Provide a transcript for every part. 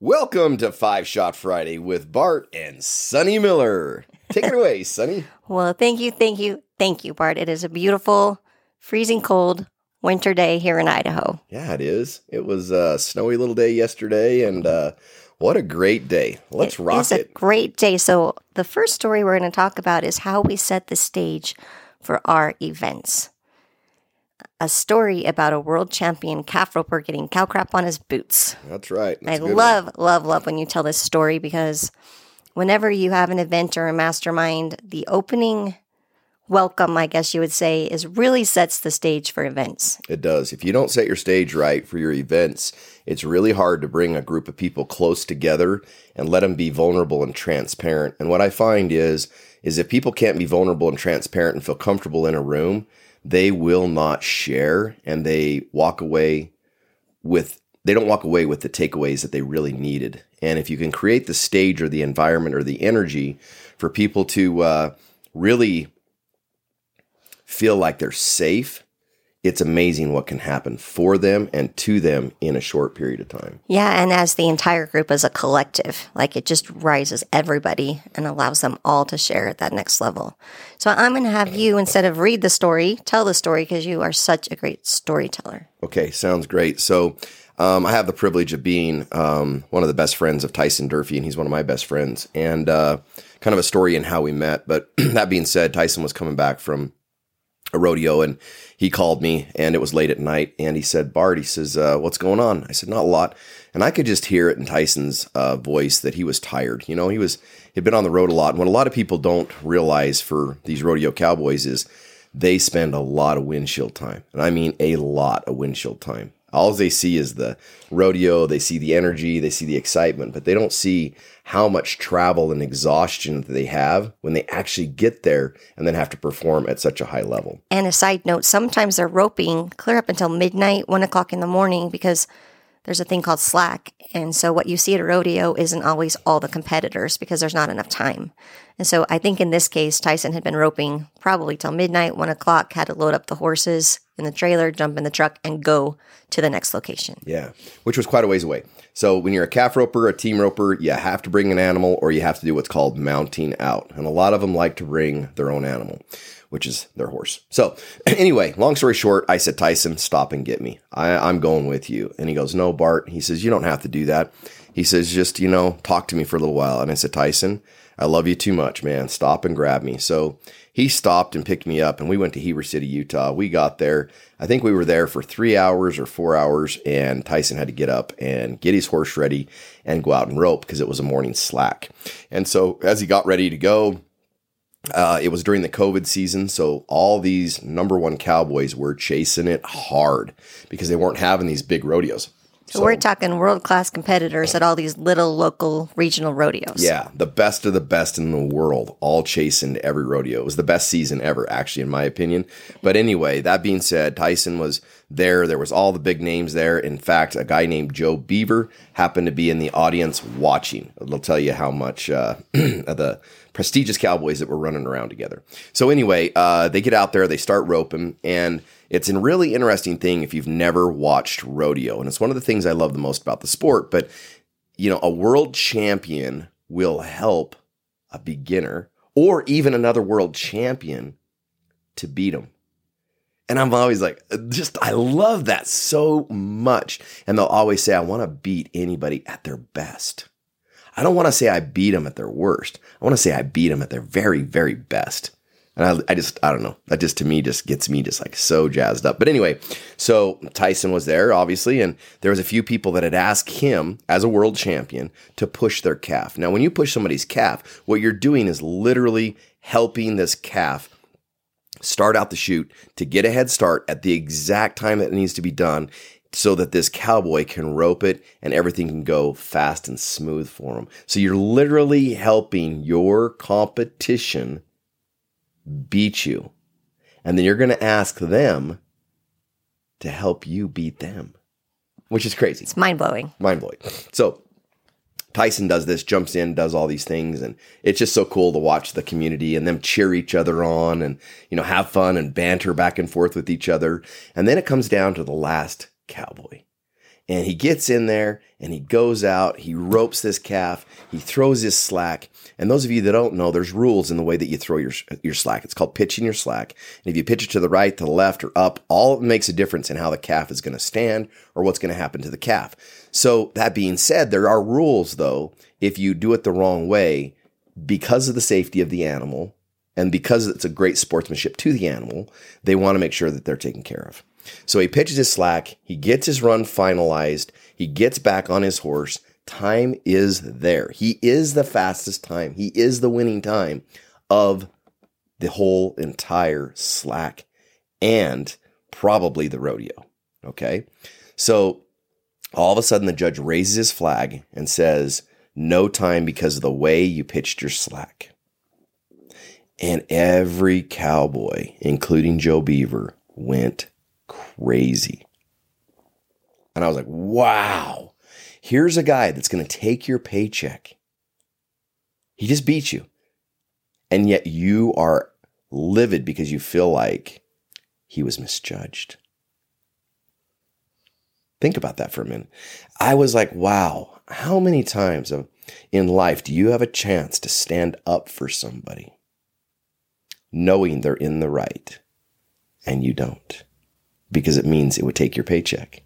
Welcome to Five Shot Friday with Bart and Sunny Miller. Take it away, Sunny. Well, thank you, thank you, thank you, Bart. It is a beautiful, freezing cold winter day here in Idaho. Yeah, it is. It was a snowy little day yesterday, and uh, what a great day. Let's rock It's a it. great day. So, the first story we're going to talk about is how we set the stage for our events. A story about a world champion calf roper getting cow crap on his boots. That's right. That's I good one. love, love, love when you tell this story because whenever you have an event or a mastermind, the opening welcome, I guess you would say, is really sets the stage for events. It does. If you don't set your stage right for your events, it's really hard to bring a group of people close together and let them be vulnerable and transparent. And what I find is is if people can't be vulnerable and transparent and feel comfortable in a room, they will not share and they walk away with they don't walk away with the takeaways that they really needed. And if you can create the stage or the environment or the energy for people to uh, really feel like they're safe, it's amazing what can happen for them and to them in a short period of time. Yeah, and as the entire group as a collective, like it just rises everybody and allows them all to share at that next level. So I'm going to have you, instead of read the story, tell the story because you are such a great storyteller. Okay, sounds great. So, um, I have the privilege of being um, one of the best friends of Tyson Durfee, and he's one of my best friends. And uh, kind of a story in how we met. But that being said, Tyson was coming back from a rodeo and he called me and it was late at night and he said bart he says uh, what's going on? I said not a lot. And i could just hear it in tyson's uh, voice that he was tired. You know he was he'd been on the road a lot. And what a lot of people don't realize for these rodeo cowboys is they spend a lot of windshield time. And i mean a lot of windshield time. All they see is the rodeo they see the energy they see the excitement but they don't see how much travel and exhaustion that they have when they actually get there and then have to perform at such a high level. And a side note, sometimes they're roping clear up until midnight, one o'clock in the morning, because there's a thing called slack. And so what you see at a rodeo isn't always all the competitors because there's not enough time. And so I think in this case, Tyson had been roping probably till midnight, one o'clock, had to load up the horses in the trailer, jump in the truck, and go to the next location. Yeah, which was quite a ways away. So when you're a calf roper, a team roper, you have to bring an animal or you have to do what's called mounting out. And a lot of them like to bring their own animal, which is their horse. So anyway, long story short, I said, Tyson, stop and get me. I, I'm going with you. And he goes, no, Bart. He says, you don't have to do that. He says, just, you know, talk to me for a little while. And I said, Tyson, I love you too much, man. Stop and grab me. So he stopped and picked me up, and we went to Heber City, Utah. We got there. I think we were there for three hours or four hours, and Tyson had to get up and get his horse ready and go out and rope because it was a morning slack. And so as he got ready to go, uh, it was during the COVID season, so all these number one cowboys were chasing it hard because they weren't having these big rodeos. So, we're talking world class competitors at all these little local regional rodeos. Yeah, the best of the best in the world, all chasing every rodeo. It was the best season ever, actually, in my opinion. But anyway, that being said, Tyson was there. There was all the big names there. In fact, a guy named Joe Beaver happened to be in the audience watching. It'll tell you how much uh, the prestigious cowboys that were running around together. So anyway, uh, they get out there, they start roping, and it's a really interesting thing if you've never watched rodeo. And it's one of the things I love the most about the sport. But, you know, a world champion will help a beginner or even another world champion to beat them. And I'm always like, just, I love that so much. And they'll always say, I want to beat anybody at their best. I don't want to say I beat them at their worst. I want to say I beat them at their very, very best. And I, I just, I don't know. That just to me just gets me just like so jazzed up. But anyway, so Tyson was there, obviously, and there was a few people that had asked him as a world champion to push their calf. Now, when you push somebody's calf, what you're doing is literally helping this calf start out the chute to get a head start at the exact time that it needs to be done so that this cowboy can rope it and everything can go fast and smooth for him. So you're literally helping your competition beat you. And then you're going to ask them to help you beat them, which is crazy. It's mind blowing. Mind blowing. So Tyson does this, jumps in, does all these things, and it's just so cool to watch the community and them cheer each other on and, you know, have fun and banter back and forth with each other. And then it comes down to the last cowboy. And he gets in there and he goes out, he ropes this calf, he throws his slack. And those of you that don't know, there's rules in the way that you throw your, your slack. It's called pitching your slack. And if you pitch it to the right, to the left, or up, all makes a difference in how the calf is going to stand or what's going to happen to the calf. So that being said, there are rules though. If you do it the wrong way, because of the safety of the animal and because it's a great sportsmanship to the animal, they want to make sure that they're taken care of. So he pitches his slack, he gets his run finalized, he gets back on his horse. Time is there. He is the fastest time. He is the winning time of the whole entire slack and probably the rodeo. Okay. So all of a sudden, the judge raises his flag and says, No time because of the way you pitched your slack. And every cowboy, including Joe Beaver, went crazy. And I was like, wow, here's a guy that's going to take your paycheck. He just beat you. And yet you are livid because you feel like he was misjudged. Think about that for a minute. I was like, wow, how many times in life do you have a chance to stand up for somebody knowing they're in the right and you don't because it means it would take your paycheck?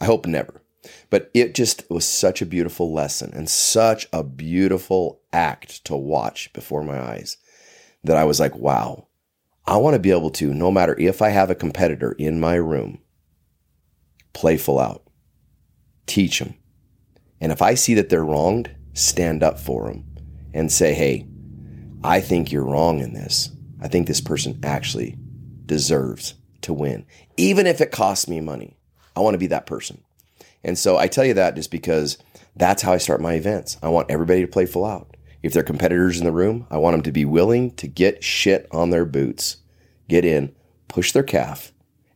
I hope never. But it just was such a beautiful lesson and such a beautiful act to watch before my eyes that I was like, wow, I want to be able to, no matter if I have a competitor in my room, playful out, teach them. And if I see that they're wronged, stand up for them and say, hey, I think you're wrong in this. I think this person actually deserves to win, even if it costs me money. I want to be that person. And so I tell you that just because that's how I start my events. I want everybody to play full out. If they're competitors in the room, I want them to be willing to get shit on their boots, get in, push their calf,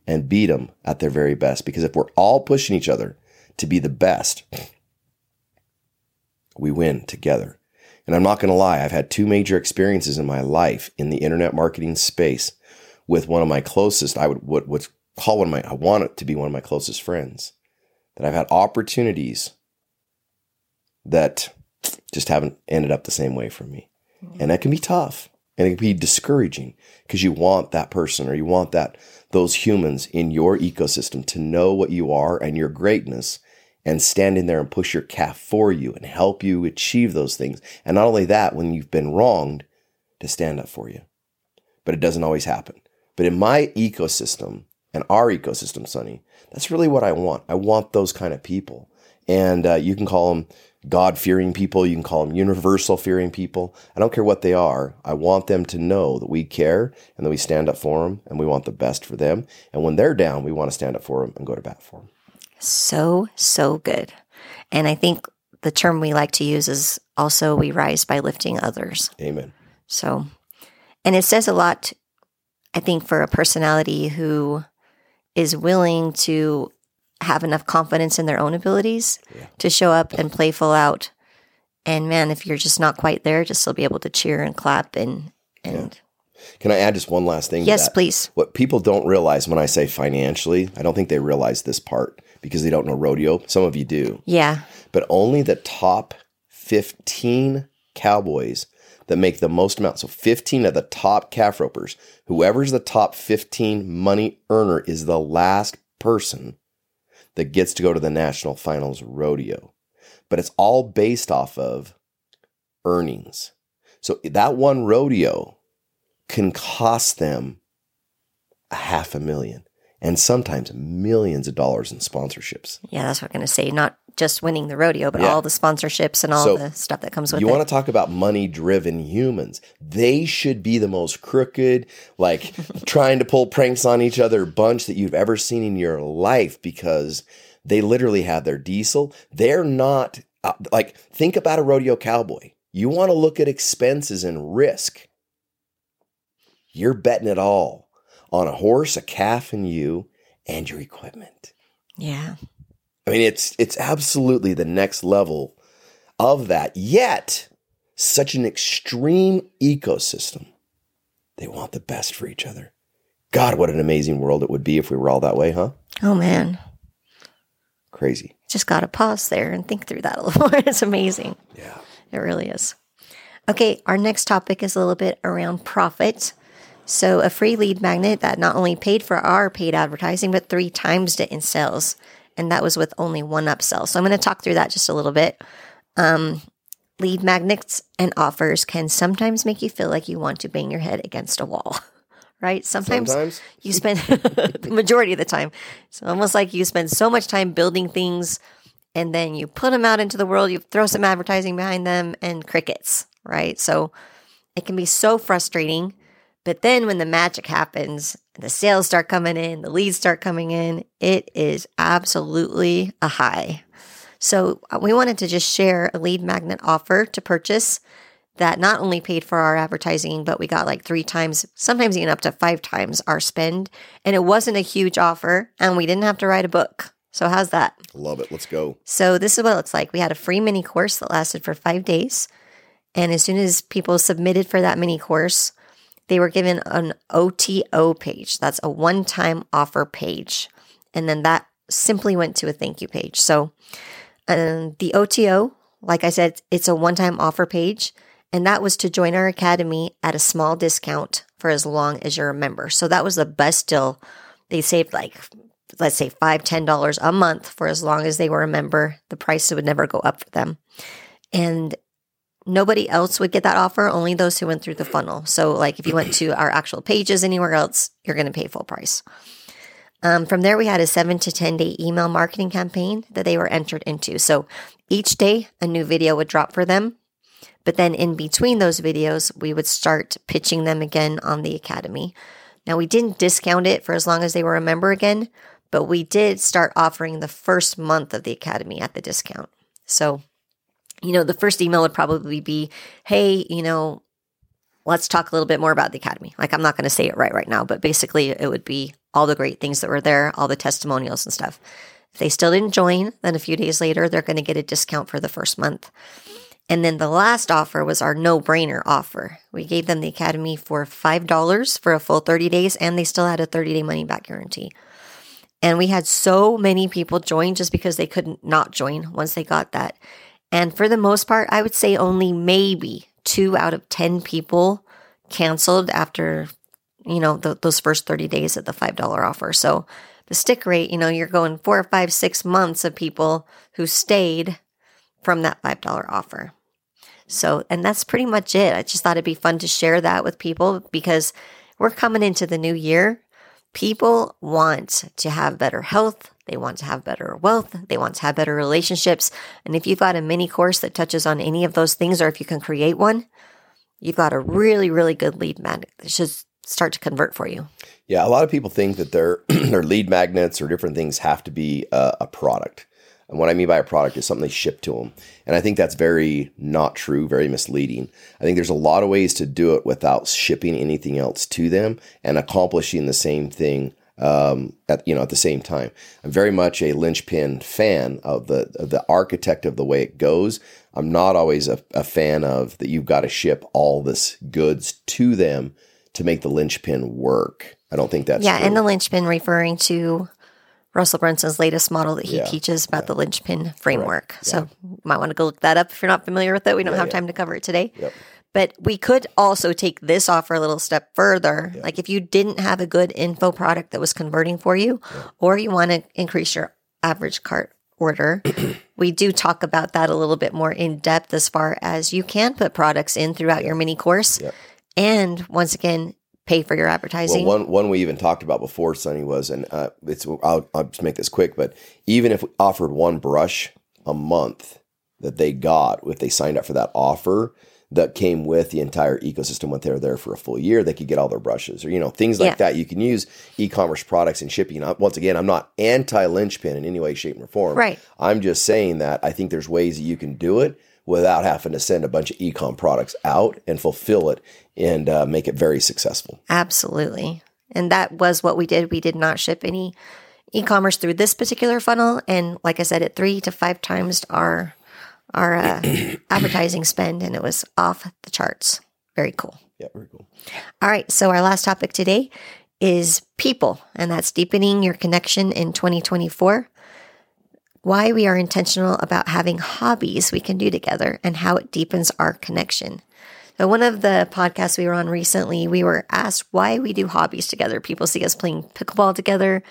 and beat them at their very best. Because if we're all pushing each other to be the best, we win together. And I'm not going to lie, I've had two major experiences in my life in the internet marketing space with one of my closest, I would what what's call one of my I want it to be one of my closest friends. That I've had opportunities that just haven't ended up the same way for me. Mm-hmm. And that can be tough and it can be discouraging because you want that person or you want that those humans in your ecosystem to know what you are and your greatness and stand in there and push your calf for you and help you achieve those things. And not only that, when you've been wronged, to stand up for you. But it doesn't always happen. But in my ecosystem and our ecosystem, Sunny, that's really what I want. I want those kind of people. And uh, you can call them God fearing people, you can call them universal fearing people. I don't care what they are. I want them to know that we care and that we stand up for them and we want the best for them. And when they're down, we want to stand up for them and go to bat for them. So, so good. And I think the term we like to use is also we rise by lifting others. Amen. So, and it says a lot, I think, for a personality who is willing to have enough confidence in their own abilities yeah. to show up and play full out. And man, if you're just not quite there, just still be able to cheer and clap and and yeah. Can I add just one last thing? Yes, please. What people don't realize when I say financially, I don't think they realize this part because they don't know rodeo. Some of you do. Yeah. But only the top 15 cowboys that make the most amount. So 15 of the top calf ropers, whoever's the top 15 money earner is the last person that gets to go to the national finals rodeo. But it's all based off of earnings. So that one rodeo can cost them a half a million and sometimes millions of dollars in sponsorships. Yeah, that's what I'm going to say. Not just winning the rodeo, but yeah. all the sponsorships and all so the stuff that comes with you it. You want to talk about money driven humans. They should be the most crooked, like trying to pull pranks on each other bunch that you've ever seen in your life because they literally have their diesel. They're not uh, like, think about a rodeo cowboy. You want to look at expenses and risk. You're betting it all on a horse, a calf, and you, and your equipment. Yeah. I mean, it's it's absolutely the next level of that. Yet, such an extreme ecosystem. They want the best for each other. God, what an amazing world it would be if we were all that way, huh? Oh man. Crazy. Just got to pause there and think through that a little more. It's amazing. Yeah. It really is. Okay, our next topic is a little bit around profit. So, a free lead magnet that not only paid for our paid advertising, but three times it in sales. And that was with only one upsell. So, I'm going to talk through that just a little bit. Um, lead magnets and offers can sometimes make you feel like you want to bang your head against a wall, right? Sometimes, Sometimes. you spend the majority of the time. It's almost like you spend so much time building things and then you put them out into the world, you throw some advertising behind them and crickets, right? So it can be so frustrating. But then when the magic happens, the sales start coming in, the leads start coming in, it is absolutely a high. So uh, we wanted to just share a lead magnet offer to purchase that not only paid for our advertising, but we got like three times, sometimes even up to five times our spend. And it wasn't a huge offer, and we didn't have to write a book. So, how's that? Love it. Let's go. So, this is what it looks like. We had a free mini course that lasted for five days. And as soon as people submitted for that mini course, they were given an OTO page. That's a one time offer page. And then that simply went to a thank you page. So, um, the OTO, like I said, it's a one time offer page. And that was to join our academy at a small discount for as long as you're a member. So that was the best deal. They saved like, let's say five, ten dollars a month for as long as they were a member. The price would never go up for them. And nobody else would get that offer, only those who went through the funnel. So like if you went to our actual pages anywhere else, you're going to pay full price. Um, from there, we had a seven to 10 day email marketing campaign that they were entered into. So each day, a new video would drop for them. But then in between those videos, we would start pitching them again on the academy. Now, we didn't discount it for as long as they were a member again, but we did start offering the first month of the academy at the discount. So, you know, the first email would probably be, hey, you know, let's talk a little bit more about the academy. Like, I'm not going to say it right right now, but basically, it would be all the great things that were there, all the testimonials and stuff. If they still didn't join, then a few days later, they're going to get a discount for the first month. And then the last offer was our no brainer offer. We gave them the academy for $5 for a full 30 days, and they still had a 30 day money back guarantee. And we had so many people join just because they couldn't not join once they got that. And for the most part, I would say only maybe two out of 10 people canceled after, you know, the, those first 30 days of the $5 offer. So the stick rate, you know, you're going four or five, six months of people who stayed from that $5 offer. So, and that's pretty much it. I just thought it'd be fun to share that with people because we're coming into the new year. People want to have better health. They want to have better wealth. They want to have better relationships. And if you've got a mini course that touches on any of those things, or if you can create one, you've got a really, really good lead magnet that should start to convert for you. Yeah, a lot of people think that their their lead magnets or different things have to be a, a product. And what I mean by a product is something they ship to them. And I think that's very not true, very misleading. I think there's a lot of ways to do it without shipping anything else to them and accomplishing the same thing um, at you know at the same time. I'm very much a linchpin fan of the of the architect of the way it goes. I'm not always a, a fan of that you've got to ship all this goods to them to make the linchpin work. I don't think that's yeah, true. and the linchpin referring to Russell Brunson's latest model that he Yeah, teaches about the linchpin framework. So you might want to go look that up if you're not familiar with it. We don't have time to cover it today. Yep. But we could also take this offer a little step further. Like if you didn't have a good info product that was converting for you, or you want to increase your average cart order, we do talk about that a little bit more in depth as far as you can put products in throughout your mini course. Yep. And once again, pay for your advertising. Well, one one we even talked about before, Sunny, was, and uh, it's I'll, I'll just make this quick, but even if we offered one brush a month that they got, if they signed up for that offer that came with the entire ecosystem when they were there for a full year, they could get all their brushes or you know things like Yeah. that. You can use e-commerce products and shipping. Uh, Once again, I'm not anti linchpin in any way, shape, or form. Right. I'm just saying that I think there's ways that you can do it without having to send a bunch of e-com products out and fulfill it and uh, make it very successful. Absolutely. And that was what we did. We did not ship any e commerce through this particular funnel. And like I said, it three to five times our our uh, advertising spend, and it was off the charts. Very cool. Yeah, very cool. All right. So, our last topic today is people, and that's deepening your connection in 2024. why we are intentional about having hobbies we can do together and how it deepens our connection. So, one of the podcasts we were on recently, we were asked why we do hobbies together. People see us playing pickleball together.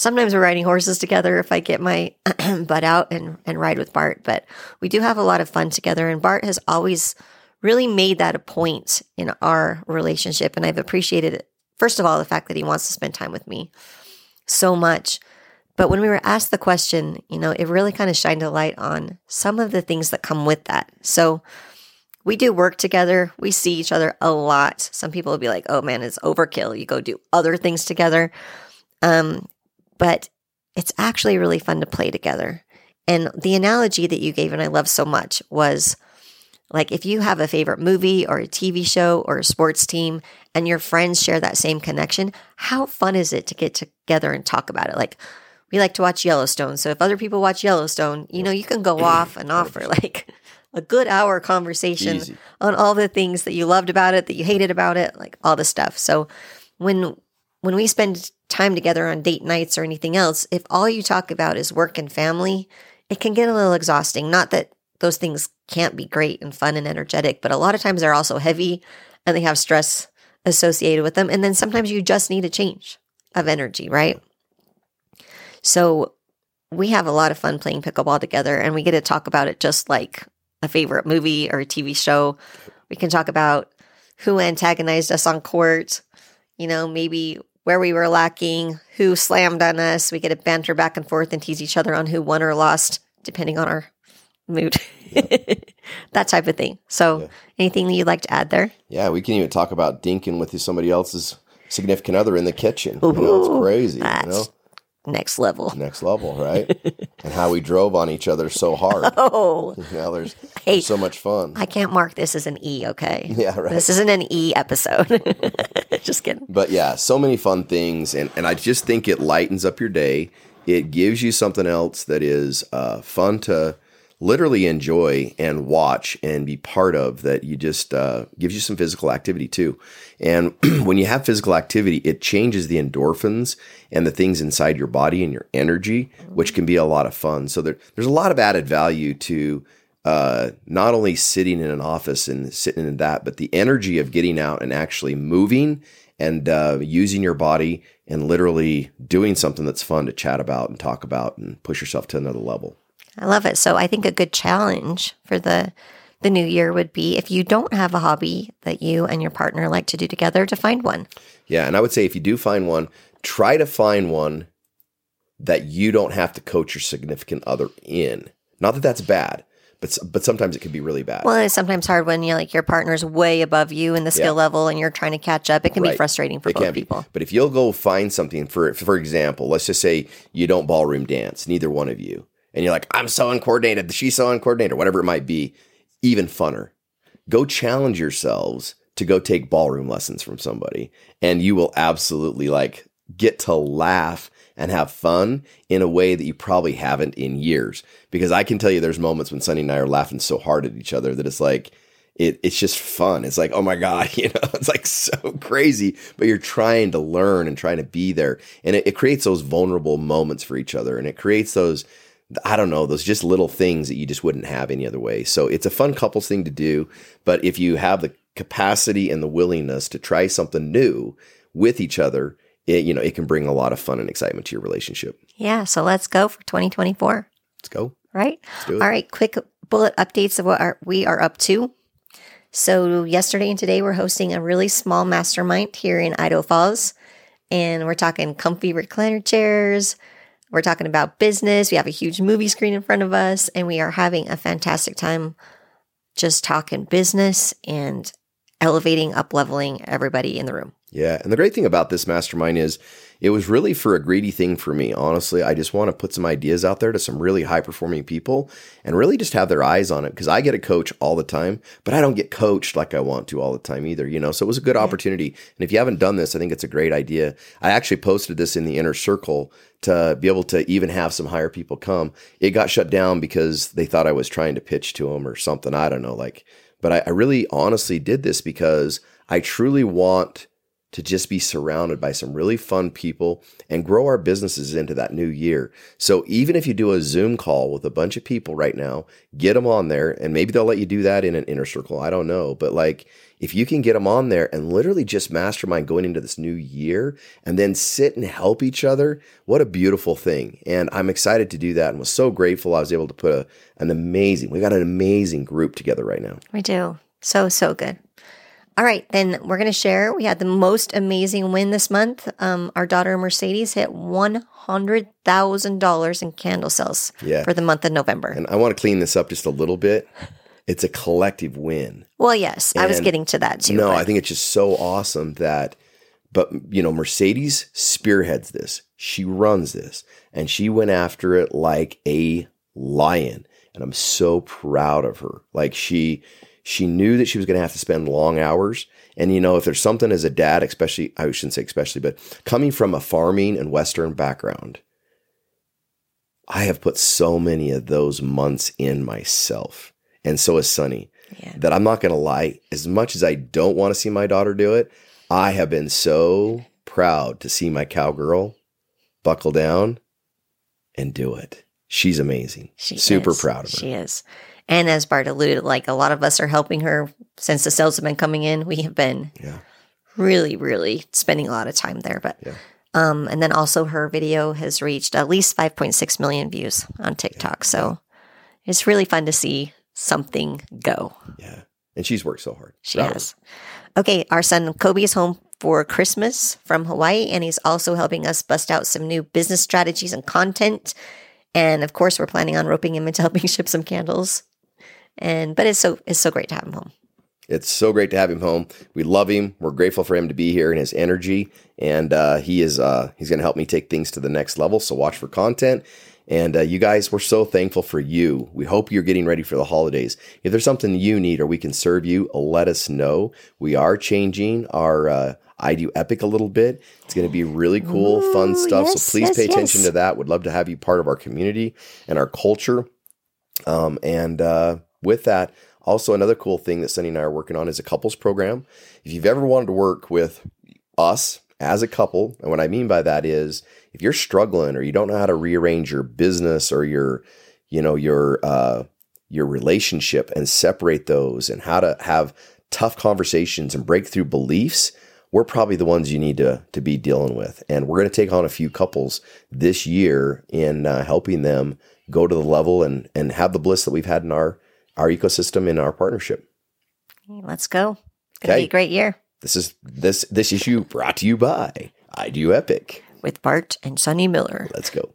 Sometimes we're riding horses together if I get my butt out and, and ride with Bart, but we do have a lot of fun together. And Bart has always really made that a point in our relationship. And I've appreciated it. First of all, the fact that he wants to spend time with me so much. But when we were asked the question, you know, it really kind of shined a light on some of the things that come with that. So we do work together. We see each other a lot. Some people will be like, oh man, it's overkill. You go do other things together. Um, but it's actually really fun to play together. And the analogy that you gave, and I love so much, was like if you have a favorite movie or a TV show or a sports team and your friends share that same connection, how fun is it to get together and talk about it? Like we like to watch Yellowstone. So if other people watch Yellowstone, you know, you can go off and off for like a good hour conversation Easy. on all the things that you loved about it, that you hated about it, like all the stuff. So when when we spend time together on date nights or anything else, if all you talk about is work and family, it can get a little exhausting. Not that those things can't be great and fun and energetic, but a lot of times they're also heavy and they have stress associated with them. And then sometimes you just need a change of energy, right? So we have a lot of fun playing pickleball together and we get to talk about it just like a favorite movie or a TV show. We can talk about who antagonized us on court, you know, maybe where we were lacking, who slammed on us. We get to banter back and forth and tease each other on who won or lost, depending on our mood. that type of thing. So, yeah. anything that you'd like to add there? Yeah, we can even talk about dinking with somebody else's significant other in the kitchen. Ooh, you know, it's crazy. That's you know? Next level. Next level, right? and how we drove on each other so hard. Oh, now there's, hey, there's so much fun. I can't mark this as an E, okay? Yeah, right. This isn't an E episode. just kidding. But yeah, so many fun things, and and I just think it lightens up your day. It gives you something else that is uh, fun to literally enjoy and watch and be part of that you just uh, gives you some physical activity too. And when you have physical activity it changes the endorphins and the things inside your body and your energy which can be a lot of fun. So there, there's a lot of added value to uh, not only sitting in an office and sitting in that but the energy of getting out and actually moving and uh, using your body and literally doing something that's fun to chat about and talk about and push yourself to another level I love it. So I think a good challenge for the the new year would be if you don't have a hobby that you and your partner like to do together to find one. Yeah, and I would say if you do find one, try to find one that you don't have to coach your significant other in. Not that that's bad, but but sometimes it can be really bad. Well, it's sometimes hard when you like your partner's way above you in the skill yeah. level and you're trying to catch up. It can right. be frustrating for it both people. Be. But if you'll go find something for for example, let's just say you don't ballroom dance, neither one of you and you're like, I'm so uncoordinated, she's so uncoordinated, whatever it might be, even funner. Go challenge yourselves to go take ballroom lessons from somebody, and you will absolutely like get to laugh and have fun in a way that you probably haven't in years. Because I can tell you, there's moments when Sunny and I are laughing so hard at each other that it's like, it, it's just fun. It's like, oh my God, you know, it's like so crazy, but you're trying to learn and trying to be there. And it, it creates those vulnerable moments for each other. And it creates those, I don't know, those just little things that you just wouldn't have any other way. So it's a fun couples thing to do. But if you have the capacity and the willingness to try something new with each other, it, you know, it can bring a lot of fun and excitement to your relationship. Yeah. So let's go for 2024. Let's go. Right. All right. Quick bullet updates of what our, we are up to. So yesterday and today we're hosting a really small mastermind here in Idaho Falls. And we're talking comfy recliner chairs, we're talking about business. We have a huge movie screen in front of us, and we are having a fantastic time just talking business and elevating, up leveling everybody in the room. Yeah. And the great thing about this mastermind is it was really for a greedy thing for me. Honestly, I just want to put some ideas out there to some really high performing people and really just have their eyes on it because I get a coach all the time, but I don't get coached like I want to all the time either, you know? So it was a good yeah. opportunity. And if you haven't done this, I think it's a great idea. I actually posted this in the inner circle to be able to even have some higher people come. It got shut down because they thought I was trying to pitch to them or something. I don't know. Like, but I, I really honestly did this because I truly want to just be surrounded by some really fun people and grow our businesses into that new year. So even if you do a Zoom call with a bunch of people right now, get them on there and maybe they'll let you do that in an inner circle. I don't know, but like if you can get them on there and literally just mastermind going into this new year and then sit and help each other, what a beautiful thing. And I'm excited to do that and was so grateful I was able to put a, an amazing, we got an amazing group together right now. We do. So, so good. All right, then we're going to share. We had the most amazing win this month. Um, our daughter Mercedes hit $100,000 in candle sales Yeah. for the month of November. And I want to clean this up just a little bit. It's a collective win. well, yes, I was getting to that too. No, but- I think it's just so awesome that, but you know, Mercedes spearheads this. She runs this and she went after it like a lion. And I'm so proud of her. Like she, she knew that she was going to have to spend long hours. And you know, if there's something as a dad, especially, I shouldn't say especially, but coming from a farming and Western background, I have put so many of those months in myself. And so has Sunny yeah. that I'm not going to lie, as much as I don't want to see my daughter do it, I have been so proud to see my cowgirl buckle down and do it. She's amazing. She Super is. proud of her. She is. And as Bart alluded, like a lot of us are helping her since the sales have been coming in. We have been Yeah. really, really spending a lot of time there. But Yeah. um, and then also her video has reached at least 5.6 million views on TikTok. So it's really fun to see something go. Yeah. And she's worked so hard. She Proud of her. has. Okay, our son Kobe is home for Christmas from Hawaii, and he's also helping us bust out some new business strategies and content. And of course, we're planning on roping him into helping ship some candles. And but it's so it's so great to have him home. It's so great to have him home. We love him. We're grateful for him to be here and his energy. And uh, he is uh, he's going to help me take things to the next level. So watch for content. And uh, you guys, we're so thankful for you. We hope you're getting ready for the holidays. If there's something you need or we can serve you, let us know. We are changing our uh, I do Epic a little bit. It's going to be really cool, fun stuff. yes, so please yes, pay attention to that. Would love to have you part of our community and our culture. Um, and uh, with that, also another cool thing that Sunny and I are working on is a couples program. If you've ever wanted to work with us as a couple, and what I mean by that is if you're struggling or you don't know how to rearrange your business or your, you know, your uh, your relationship and separate those and how to have tough conversations and break through beliefs, we're probably the ones you need to to be dealing with. And we're going to take on a few couples this year in uh, helping them go to the level and and have the bliss that we've had in our our ecosystem in our partnership. Let's go. It's gonna Okay. be a great year This is this this issue brought to you by I Do Epic. with Bart and Sunny Miller. Let's go.